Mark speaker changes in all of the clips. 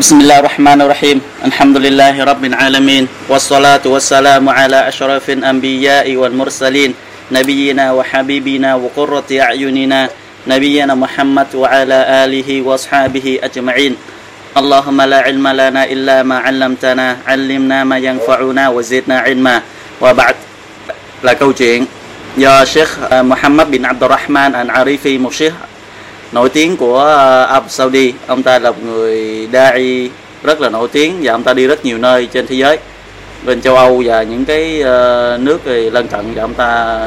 Speaker 1: بسم الله الرحمن الرحيم الحمد لله رب العالمين والصلاة والسلام على أشرف الأنبياء والمرسلين نبينا وحبيبنا وقرة أعيننا نبينا محمد وعلى آله وأصحابه أجمعين اللهم لا علم لنا إلا ما علمتنا علمنا ما ينفعنا وزدنا علما وبعد là câu chuyện do Sheikh uh, Muhammad bin Abdurrahman Al-Arifi nổi tiếng của ờ, Arab Saudi. Ông ta là một người da'i rất là nổi tiếng và ông ta đi rất nhiều nơi trên thế giới. Bên châu Âu và những cái ờ, nước lân cận và ông ta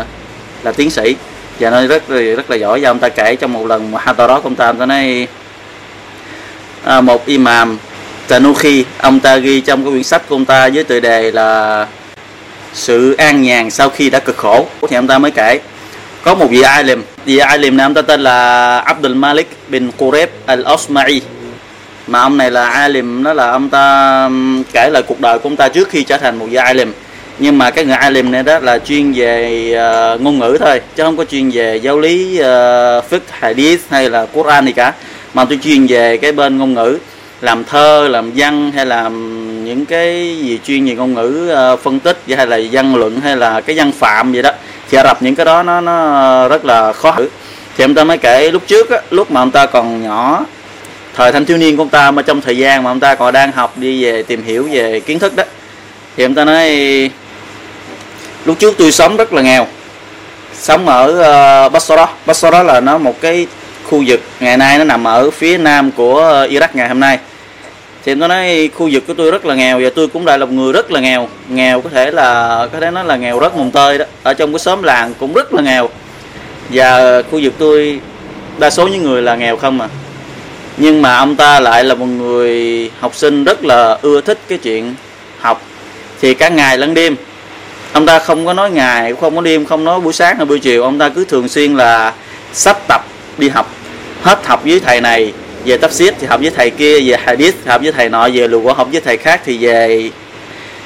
Speaker 1: là tiến sĩ. Và nó rất là rất là giỏi. Và ông ta kể trong một lần đó ông ta ông ta nói à, một imam Tanuki ông ta ghi trong cái quyển sách của ông ta với tựa đề là sự an nhàn sau khi đã cực khổ thì ông ta mới kể có một vị alim. Vị alim này ông ta tên là Abdul Malik bin Qureb al-Osma'i mà ông này là alim nó là ông ta kể lại cuộc đời của ông ta trước khi trở thành một vị alim. Nhưng mà cái người alim này đó là chuyên về uh, ngôn ngữ thôi chứ không có chuyên về giáo lý uh, fiqh hadith hay là Quran gì cả. Mà tôi chuyên về cái bên ngôn ngữ làm thơ làm văn hay làm những cái gì chuyên về ngôn ngữ uh, phân tích hay là văn luận hay là cái văn phạm vậy đó thì Ả Rập những cái đó nó nó rất là khó hiểu thì ông ta mới kể lúc trước á, lúc mà ông ta còn nhỏ thời thanh thiếu niên của ông ta mà trong thời gian mà ông ta còn đang học đi về tìm hiểu về kiến thức đó thì ông ta nói lúc trước tôi sống rất là nghèo sống ở ờ, uh, Basra Basra là nó một cái khu vực ngày nay nó nằm ở phía nam của Iraq ngày hôm nay thì em nói, khu vực của tôi rất là nghèo, và tôi cũng là một người rất là nghèo. Nghèo có thể là, có thể nói là nghèo rất mùng tơi đó. Ở trong cái xóm làng cũng rất là nghèo. Và khu vực tôi, đa số những người là nghèo không mà nhưng mà ông ta lại là một người học sinh rất là ưa thích cái chuyện học. Thì cả ngày lẫn đêm, ông ta không có nói ngày, cũng không có đêm, không nói buổi sáng hay buổi chiều. Ông ta cứ thường xuyên là sắp tập đi học, hết học với thầy này về tafsir thì học với thầy kia về hadith biết học với thầy nọ về lùa học với thầy khác thì về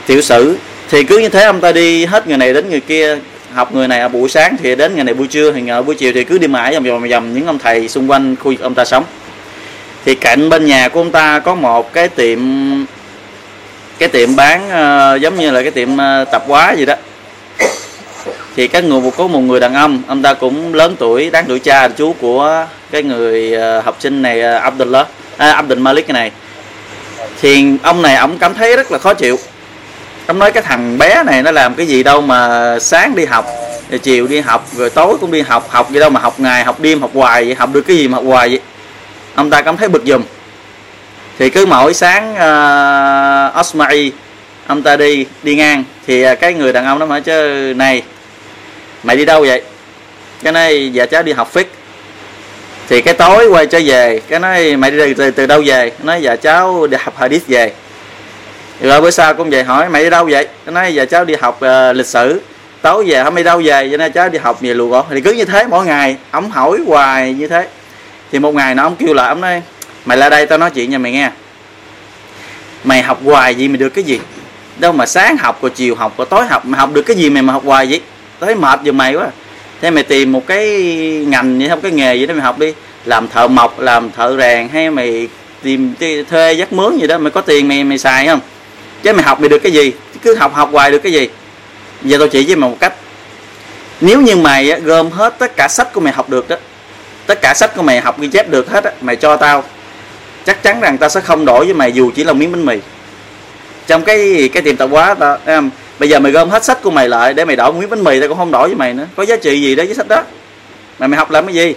Speaker 1: tiểu sử. Thì cứ như thế ông ta đi hết người này đến người kia học người này ở buổi sáng thì đến ngày này buổi trưa thì ngày buổi chiều thì cứ đi mãi vòng vòng vòng những ông thầy xung quanh khu vực ông ta sống. Thì cạnh bên nhà của ông ta có một cái tiệm cái tiệm bán uh, giống như là cái tiệm uh, tạp hóa gì đó. Thì các người có một người đàn ông ông ta cũng lớn tuổi đáng tuổi cha chú của cái người ờ, học sinh này ờ, Abdullah à, Abdul Malik này. Thì ông này ông cảm thấy rất là khó chịu. Ông nói cái thằng bé này nó làm cái gì đâu mà sáng đi học rồi chiều đi học rồi tối cũng đi học học gì đâu mà học ngày học đêm học hoài vậy học được cái gì mà học hoài vậy? Ông ta cảm thấy bực dùm. Thì cứ mỗi sáng ờ, uh, Osmai ông ta đi đi ngang. Thì cái người đàn ông nó hỏi chứ này mày đi đâu vậy? Cái này dạ cháu đi học phích thì cái tối quay trở về cái nói mày đi từ, từ đâu về? Nói dạ cháu đi học hadith về. Rồi bữa sau cũng về hỏi mày đi đâu vậy? Cái nói dạ cháu đi học uh, lịch sử. Tối về không đi đâu về? Cho nên cháu đi học về lùa gõ. Thì cứ như thế mỗi ngày ông hỏi hoài như thế. Thì một ngày nó ông kêu là ông nói mày ra đây tao nói chuyện cho mày nghe. Mày học hoài gì mày được cái gì? Đâu mà sáng học rồi chiều học rồi tối học mày học được cái gì mày mà học hoài vậy? Thấy mệt giùm mày quá à thế mày tìm một cái ngành vậy không cái nghề gì đó mày học đi. Làm thợ mộc làm thợ rèn hay mày tìm thuê giấc mướn gì đó mày có tiền mày mày xài không? Chứ mày học mày được cái gì? Cứ học học hoài được cái gì? Giờ tao chỉ với mày một cách. Nếu như mày gom hết tất cả sách của mày học được đó tất cả sách của mày học ghi chép được hết á, mày cho tao chắc chắn rằng tao sẽ không đổi với mày dù chỉ là miếng bánh mì. Trong cái cái tiệm tạp hóa tao em bây giờ mày gom hết sách của mày lại để mày đổi miếng bánh mì tao cũng không đổi với mày nữa. Có giá trị gì đó với sách đó? Mà mày học làm cái gì?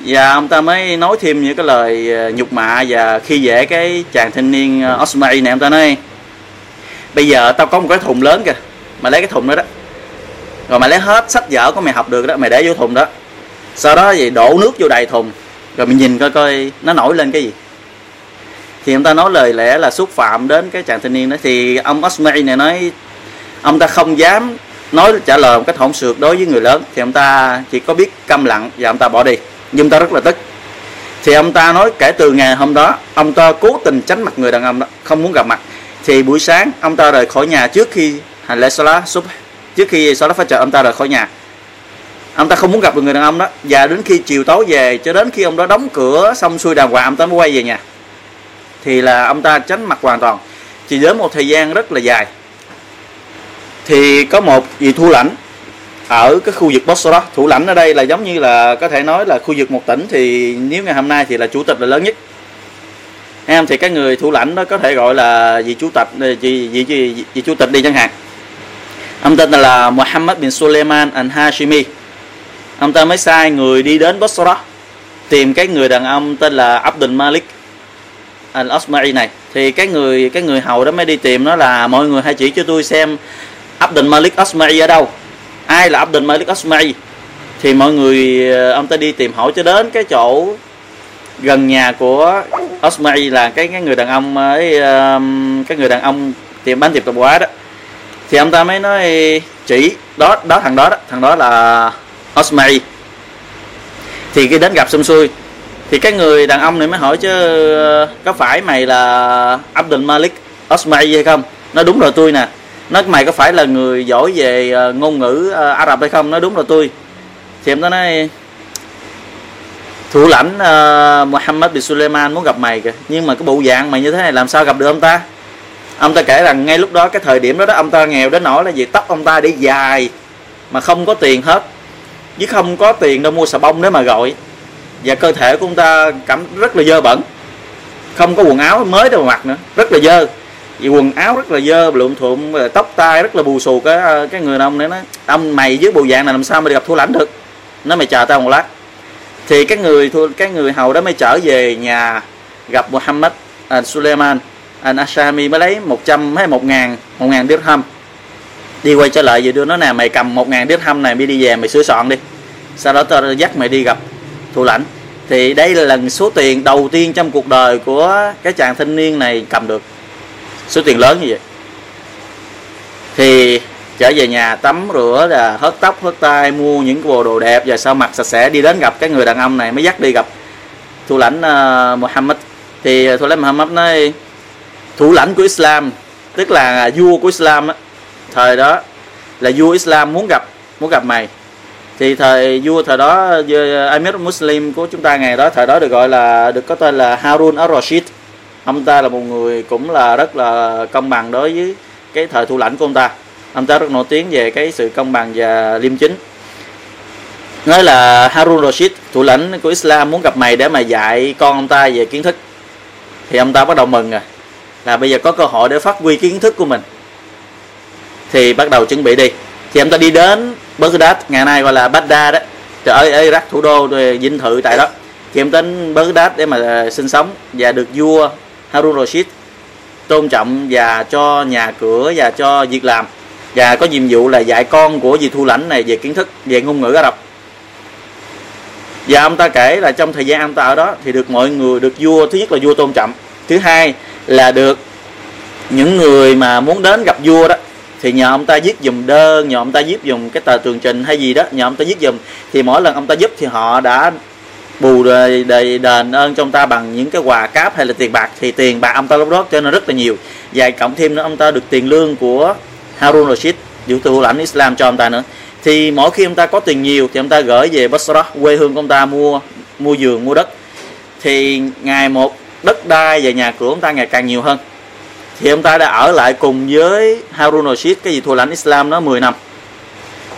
Speaker 1: Và ông ta mới nói thêm những cái lời ờ, nhục mạ và khi dễ cái chàng thanh niên ờ, Osmay này ông ta nói, bây giờ tao có một cái thùng lớn kìa, mày lấy cái thùng đó đó. Rồi mày lấy hết sách vở của mày học được đó, mày để vô thùng đó. Sau đó gì đổ nước vô đầy thùng, rồi mình nhìn coi coi nó nổi lên cái gì thì ông ta nói lời lẽ là xúc phạm đến cái chàng thanh niên đó thì ông osmay này nói ông ta không dám nói trả lời một cách hỗn sược đối với người lớn thì ông ta chỉ có biết câm lặng và ông ta bỏ đi nhưng ông ta rất là tức thì ông ta nói kể từ ngày hôm đó ông ta cố tình tránh mặt người đàn ông đó không muốn gặp mặt thì buổi sáng ông ta rời khỏi nhà trước khi hành lễ salat sub trước khi salat phát trợ ông ta rời khỏi nhà ông ta không muốn gặp được người đàn ông đó và đến khi chiều tối về cho đến khi ông đó đóng cửa xong xuôi đàng hoàng ông ta mới quay về nhà thì là ông ta tránh mặt hoàn toàn. Chỉ đến một thời gian rất là dài. Thì có một vị thủ lãnh ở cái khu vực Bosra thủ lãnh ở đây là giống như là có thể nói là khu vực một tỉnh thì nếu ngày hôm nay thì là chủ tịch là lớn nhất. Em thì cái người thủ lãnh đó có thể gọi là vị chủ tịch vị vị vị, vị chủ tịch đi chẳng hạn. Ông tên là Muhammad bin Suleiman al Hashimi ông ta mới sai người đi đến Bosra tìm cái người đàn ông tên là Abdul Malik al Asma'i này, thì cái người cái người hầu đó mới đi tìm nó là, mọi người hãy chỉ cho tôi xem Abdul Malik Asma'i ở đâu. Ai là Abdul Malik Asma'i? Thì mọi người ờ, ông ta đi tìm hỏi cho đến cái chỗ gần nhà của Asma'i là cái cái người đàn ông ấy cái người đàn ông tiệm, bán tiệm tạp hóa đó. Thì ông ta mới nói chỉ, đó đó, thằng đó đó, thằng đó là Asma'i. Thì khi đến gặp xong xuôi thì cái người đàn ông này mới hỏi chứ có phải mày là Abdul Malik Osmay hay không? Nó đúng rồi tôi nè. Nó mày có phải là người giỏi về ờ, ngôn ngữ ờ, Ả Rập hay không? Nó đúng rồi tôi. Thì em đó nói thủ lãnh uh, Muhammad bin Suleiman muốn gặp mày kìa nhưng mà cái bộ dạng mày như thế này làm sao gặp được ông ta? Ông ta kể rằng ngay lúc đó cái thời điểm đó đó ông ta nghèo đến nỗi là gì tóc ông ta để dài mà không có tiền hết. Chứ không có tiền đâu mua xà bông để mà gọi và cơ thể của ông ta cảm rất là dơ bẩn. Không có quần áo mới đâu mà mặc nữa. Rất là dơ. Vì quần áo rất là dơ lượm thuộm tóc tai rất là bù xù. Cái à, cái người đàn ông này nó ông mày với bộ dạng này làm sao mà đi gặp thua lãnh được? Nó mày chờ tao một lát. Thì cái người cái người hầu đó mới trở về nhà gặp Muhammad à, Suleiman à, anh Ashami mới lấy 100 hay một ngàn một ngàn dirham. Đi quay trở lại về đưa nó nè mày cầm một ngàn dirham này mày đi về mày sửa soạn đi. Sau đó tao dắt mày đi gặp thủ lãnh. Thì đây là lần số tiền đầu tiên trong cuộc đời của cái chàng thanh niên này cầm được. Số tiền lớn như vậy. Thì trở về nhà tắm rửa là hớt tóc hớt tay mua những cái bộ đồ đẹp và sau mặt sạch sẽ đi đến gặp cái người đàn ông này mới dắt đi gặp thủ lãnh uh, Muhammad. Thì thủ lãnh Muhammad nói thủ lãnh của Islam tức là à, vua của Islam á, thời đó là vua Islam muốn gặp muốn gặp mày thì thời vua thời đó eh, Amir Muslim của chúng ta ngày đó, thời đó được gọi là, được có tên là Harun al-Rashid. Ông ta là một người cũng là rất là công bằng đối với cái thời thủ lãnh của ông ta. Ông ta rất nổi tiếng về cái sự công bằng và liêm chính. Nói là Harun Rashid thủ lãnh của Islam, muốn gặp mày để mà dạy con ông ta về kiến thức. Thì ông ta bắt đầu mừng rồi là bây giờ có cơ hội để phát huy kiến thức của mình. Thì bắt đầu chuẩn bị đi. Thì ông ta đi đến Baghdad, ngày nay gọi là Baghdad đó ở Iraq thủ đô dinh thự tại đó. Thì đến Baghdad để mà à, sinh sống và được vua Harun Rashid tôn trọng và cho nhà cửa và cho việc làm. Và có nhiệm vụ là dạy con của vị thu lãnh này về kiến thức, về ngôn ngữ Ả Rập. Và ông ta kể là trong thời gian ông ta ở đó thì được mọi người, được vua, thứ nhất là vua tôn trọng, thứ hai là được những người mà muốn đến gặp vua đó thì nhờ ông ta viết dùm đơn nhờ ông ta viết dùm cái tờ tường trình hay gì đó nhờ ông ta viết dùm thì mỗi lần ông ta giúp thì họ đã bù đề, đề, đền ơn trong ta bằng những cái quà cáp hay là tiền bạc thì tiền bạc ông ta lúc đó cho nên rất là nhiều và cộng thêm nữa ông ta được tiền lương của Harun Rashid giữ từ lãnh Islam cho ông ta nữa thì mỗi khi ông ta có tiền nhiều thì ông ta gửi về Basra quê hương của ông ta mua mua giường mua đất thì ngày một đất đai và nhà cửa ông ta ngày càng nhiều hơn thì ông ta đã ở lại cùng với Harun Rashid, cái gì thù lãnh Islam nó 10 năm.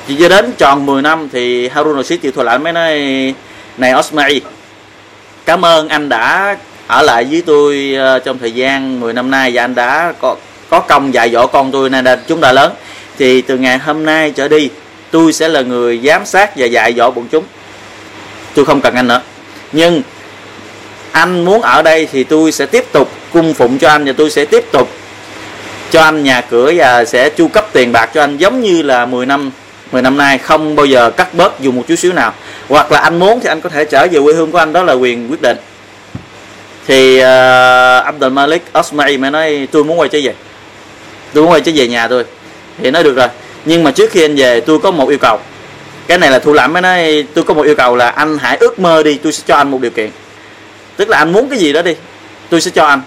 Speaker 1: Chỉ cho đến tròn 10 năm thì Harun Rashid chịu thù lãnh mới nói, này Osmai cảm ơn anh đã ở lại với tôi ờ, trong thời gian 10 năm nay và anh đã có có công dạy dỗ con tôi nên là chúng ta lớn. Thì từ ngày hôm nay trở đi, tôi sẽ là người giám sát và dạy dỗ bọn chúng. Tôi không cần anh nữa. Nhưng anh muốn ở đây thì tôi sẽ tiếp tục cung phụng cho anh và tôi sẽ tiếp tục cho anh nhà cửa và sẽ chu cấp tiền bạc cho anh giống như là 10 năm 10 năm nay không bao giờ cắt bớt dù một chút xíu nào. Hoặc là anh muốn thì anh có thể trở về quê hương của anh đó là quyền quyết định. Thì uh, Abdul Malik Osmai mới nói tôi muốn quay trở về. Tôi muốn quay trở về nhà tôi. Thì nói được rồi. Nhưng mà trước khi anh về tôi có một yêu cầu. Cái này là thu lãm mới nói tôi có một yêu cầu là anh hãy ước mơ đi tôi sẽ cho anh một điều kiện. Tức là anh muốn cái gì đó đi tôi sẽ cho anh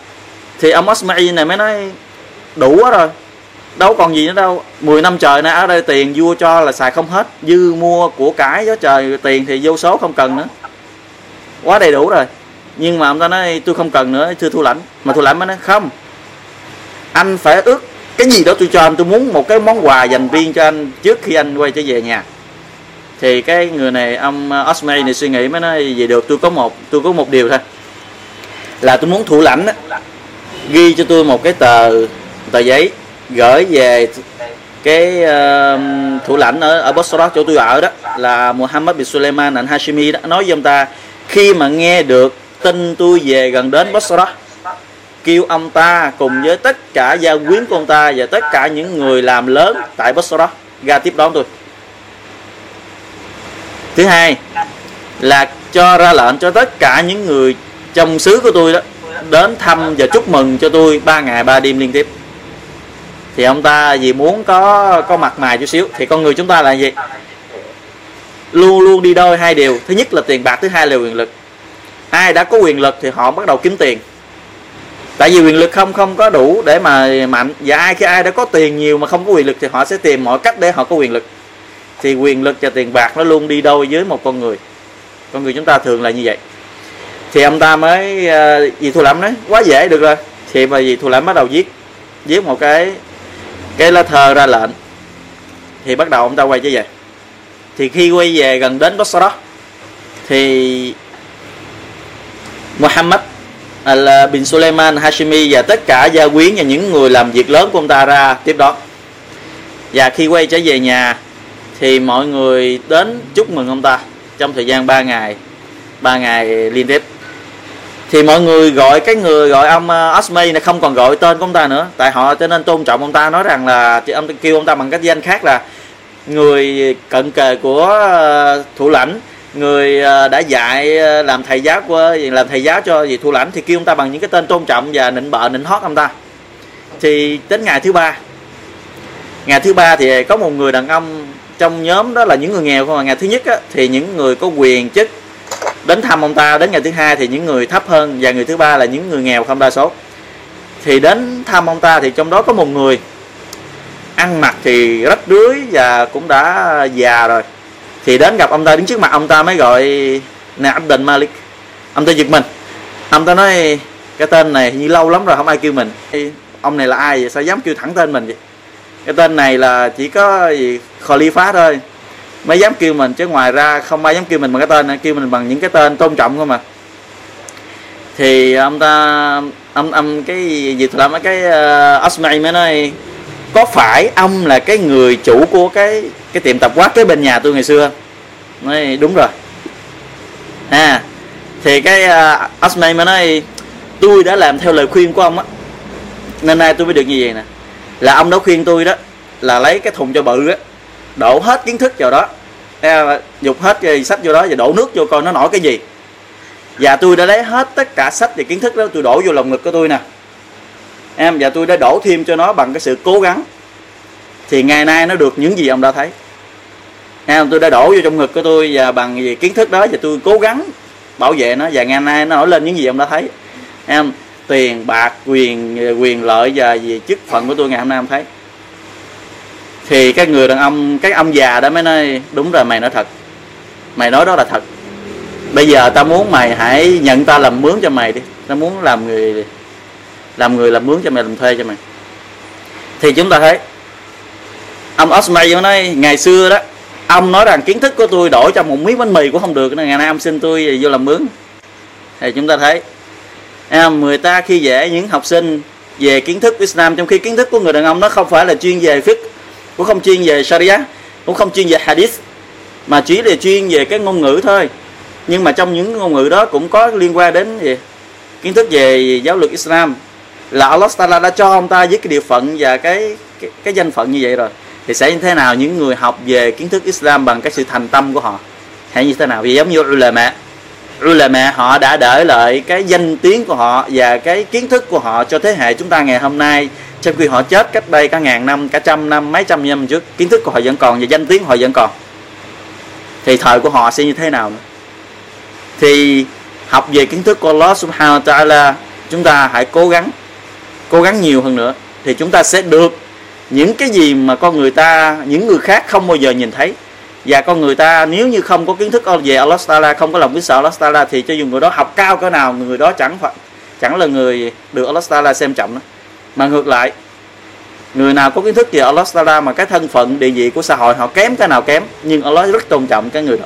Speaker 1: thì ông Osmai này mới nói đủ quá rồi đâu còn gì nữa đâu. 10 năm trời nay ở đây tiền vua cho là xài không hết dư mua của cái đó trời tiền thì vô số không cần nữa. Quá đầy đủ rồi. Nhưng mà ông ta nói tôi không cần nữa thưa thu lãnh. Mà thu lãnh mới nói không. Anh phải ước cái gì đó tôi cho anh. Tôi muốn một cái món quà dành riêng cho anh trước khi anh quay trở về nhà. Thì cái người này ông ờ, Osmay này suy nghĩ mới nói gì được tôi có một tôi có một điều thôi. Là tôi muốn thủ lãnh đó, ghi cho tôi một cái tờ tờ giấy gửi về cái uh, thủ lãnh ở ở Basra chỗ tôi ở đó là Muhammad bin Sulaiman al Hashimi đó. Nói với ông ta khi mà nghe được tin tôi về gần đến Basra kêu ông ta cùng với tất cả gia quyến của ông ta và tất cả những người làm lớn tại Basra ra tiếp đón tôi. Thứ hai là cho ra lệnh cho tất cả những người trong xứ của tôi đó đến thăm và chúc mừng cho tôi ba ngày, ba đêm liên tiếp. Thì ông ta vì muốn có có mặt mày chút xíu, thì con người chúng ta là gì? Luôn luôn đi đôi hai điều. Thứ nhất là tiền bạc, thứ hai là quyền lực. Ai đã có quyền lực thì họ bắt đầu kiếm tiền. Tại vì quyền lực không không có đủ để mà mạnh. Và ai khi ai đã có tiền nhiều mà không có quyền lực thì họ sẽ tìm mọi cách để họ có quyền lực. Thì quyền lực và tiền bạc nó luôn đi đôi với một con người. Con người chúng ta thường là như vậy thì ông ta mới uh, dì thu đấy quá dễ được rồi. Thì mà gì thu lẫm bắt đầu viết viết một cái cái lá thơ ra lệnh. Thì bắt đầu ông ta quay trở về. Thì khi quay về gần đến Basra thì Muhammad là bin Suleiman Hashimi và tất cả gia quyến và những người làm việc lớn của ông ta ra tiếp đó. Và khi quay trở về nhà thì mọi người đến chúc mừng ông ta trong thời gian 3 ngày 3 ngày liên tiếp thì mọi người gọi cái người gọi ông ờ, Asmi là này không còn gọi tên của ông ta nữa. Tại họ cho nên tôn trọng ông ta nói rằng là ông kêu ông ta bằng cách danh khác là người cận kề của ờ, thủ lãnh. Người ờ, đã dạy làm thầy giáo của làm thầy giáo cho gì thủ lãnh thì kêu ông ta bằng những cái tên tôn trọng và nịnh bợ nịnh hót ông ta. Thì đến ngày thứ ba ngày thứ ba thì có một người đàn ông trong nhóm đó là những người nghèo không mà ngày thứ nhất á, thì những người có quyền chức đến thăm ông ta, đến ngày thứ hai thì những người thấp hơn và người thứ ba là những người nghèo không đa số. Thì đến thăm ông ta thì trong đó có một người ăn mặc thì rách rưới và cũng đã già rồi. Thì đến gặp ông ta, đứng trước mặt ông ta mới gọi nè Abdul Malik. Ông ta giật mình. Ông ta nói, cái tên này như lâu lắm rồi, không ai kêu mình. Ông này là ai vậy? Sao dám kêu thẳng tên mình vậy? Cái tên này là chỉ có gì? Khalifa thôi mới dám kêu mình chứ ngoài ra không ai dám kêu mình bằng cái tên nữa kêu mình bằng những cái tên tôn trọng không mà. Thì ờ, ông ta ông ông cái gì thôi làm cái ờ, uh, Osmay mới nói có phải ông là cái người chủ của cái cái tiệm tập quát cái bên nhà tôi ngày xưa nói đúng rồi. À thì cái ờ, uh, Osmay mới nói tôi đã làm theo lời khuyên của ông á. Nên nay tôi mới được như vậy nè. Là ông đã khuyên tôi đó là lấy cái thùng cho bự á đổ hết kiến thức vào đó. Dục hết cái sách vô đó và đổ nước vô coi nó nổi cái gì. Và tôi đã lấy hết tất cả sách và kiến thức đó, tôi đổ vô lòng ngực của tôi nè. Em, và tôi đã đổ thêm cho nó bằng cái sự cố gắng. Thì ngày nay nó được những gì ông đã thấy. Em, tôi đã đổ vô trong ngực của tôi và bằng gì kiến thức đó và tôi cố gắng bảo vệ nó. Và ngày nay nó nổi lên những gì ông đã thấy. Em, tiền, bạc, quyền quyền lợi và gì chức phận của tôi ngày hôm nay ông thấy thì các người đàn ông các ông già đó mới nói, đúng rồi, mày nói thật. Mày nói đó là thật. Bây giờ tao muốn mày hãy nhận ta làm mướn cho mày đi. Tao muốn làm người làm người làm mướn cho mày, làm thuê cho mày. Thì chúng ta thấy, ông Osmay nói, ngày xưa đó, ông nói rằng kiến thức của tôi đổi cho một miếng bánh mì cũng không được, nên ngày nay ông xin tôi vô làm mướn. Thì chúng ta thấy người ta khi dễ những học sinh về kiến thức Islam, trong khi kiến thức của người đàn ông nó không phải là chuyên về fiqh cũng không chuyên về Sharia cũng không chuyên về Hadith mà chỉ là chuyên về cái ngôn ngữ thôi. Nhưng mà trong những ngôn ngữ đó cũng có liên quan đến gì? Kiến thức về giáo luật Islam. Là Allah Taala đã cho ông ta với cái địa phận và cái cái, cái danh phận như vậy rồi. Thì sẽ như thế nào những người học về kiến thức Islam bằng cái sự thành tâm của họ? Hay như thế nào? Vì giống như ulama ulama họ đã để lại cái danh tiếng của họ và cái kiến thức của họ cho thế hệ chúng ta ngày hôm nay trong khi họ chết cách đây cả ngàn năm, cả trăm năm, mấy trăm năm trước, kiến thức của họ vẫn còn và danh tiếng của họ vẫn còn. Thì thời của họ sẽ như thế nào nữa? Thì học về kiến thức của Allah subhanahu wa ta'ala, chúng ta hãy cố gắng cố gắng nhiều hơn nữa, thì chúng ta sẽ được những cái gì mà con người ta, những người khác không bao giờ nhìn thấy. Và con người ta nếu như không có kiến thức về Allah Taala, không có lòng biết sợ Allah Taala, thì cho dù người đó học cao cỡ nào, người đó chẳng phải, chẳng là người được Allah Taala xem trọng nữa mà ngược lại, người nào có kiến thức về Allah Taala mà cái thân phận địa vị của xã hội họ kém cái nào kém, nhưng Allah rất tôn trọng cái người đó.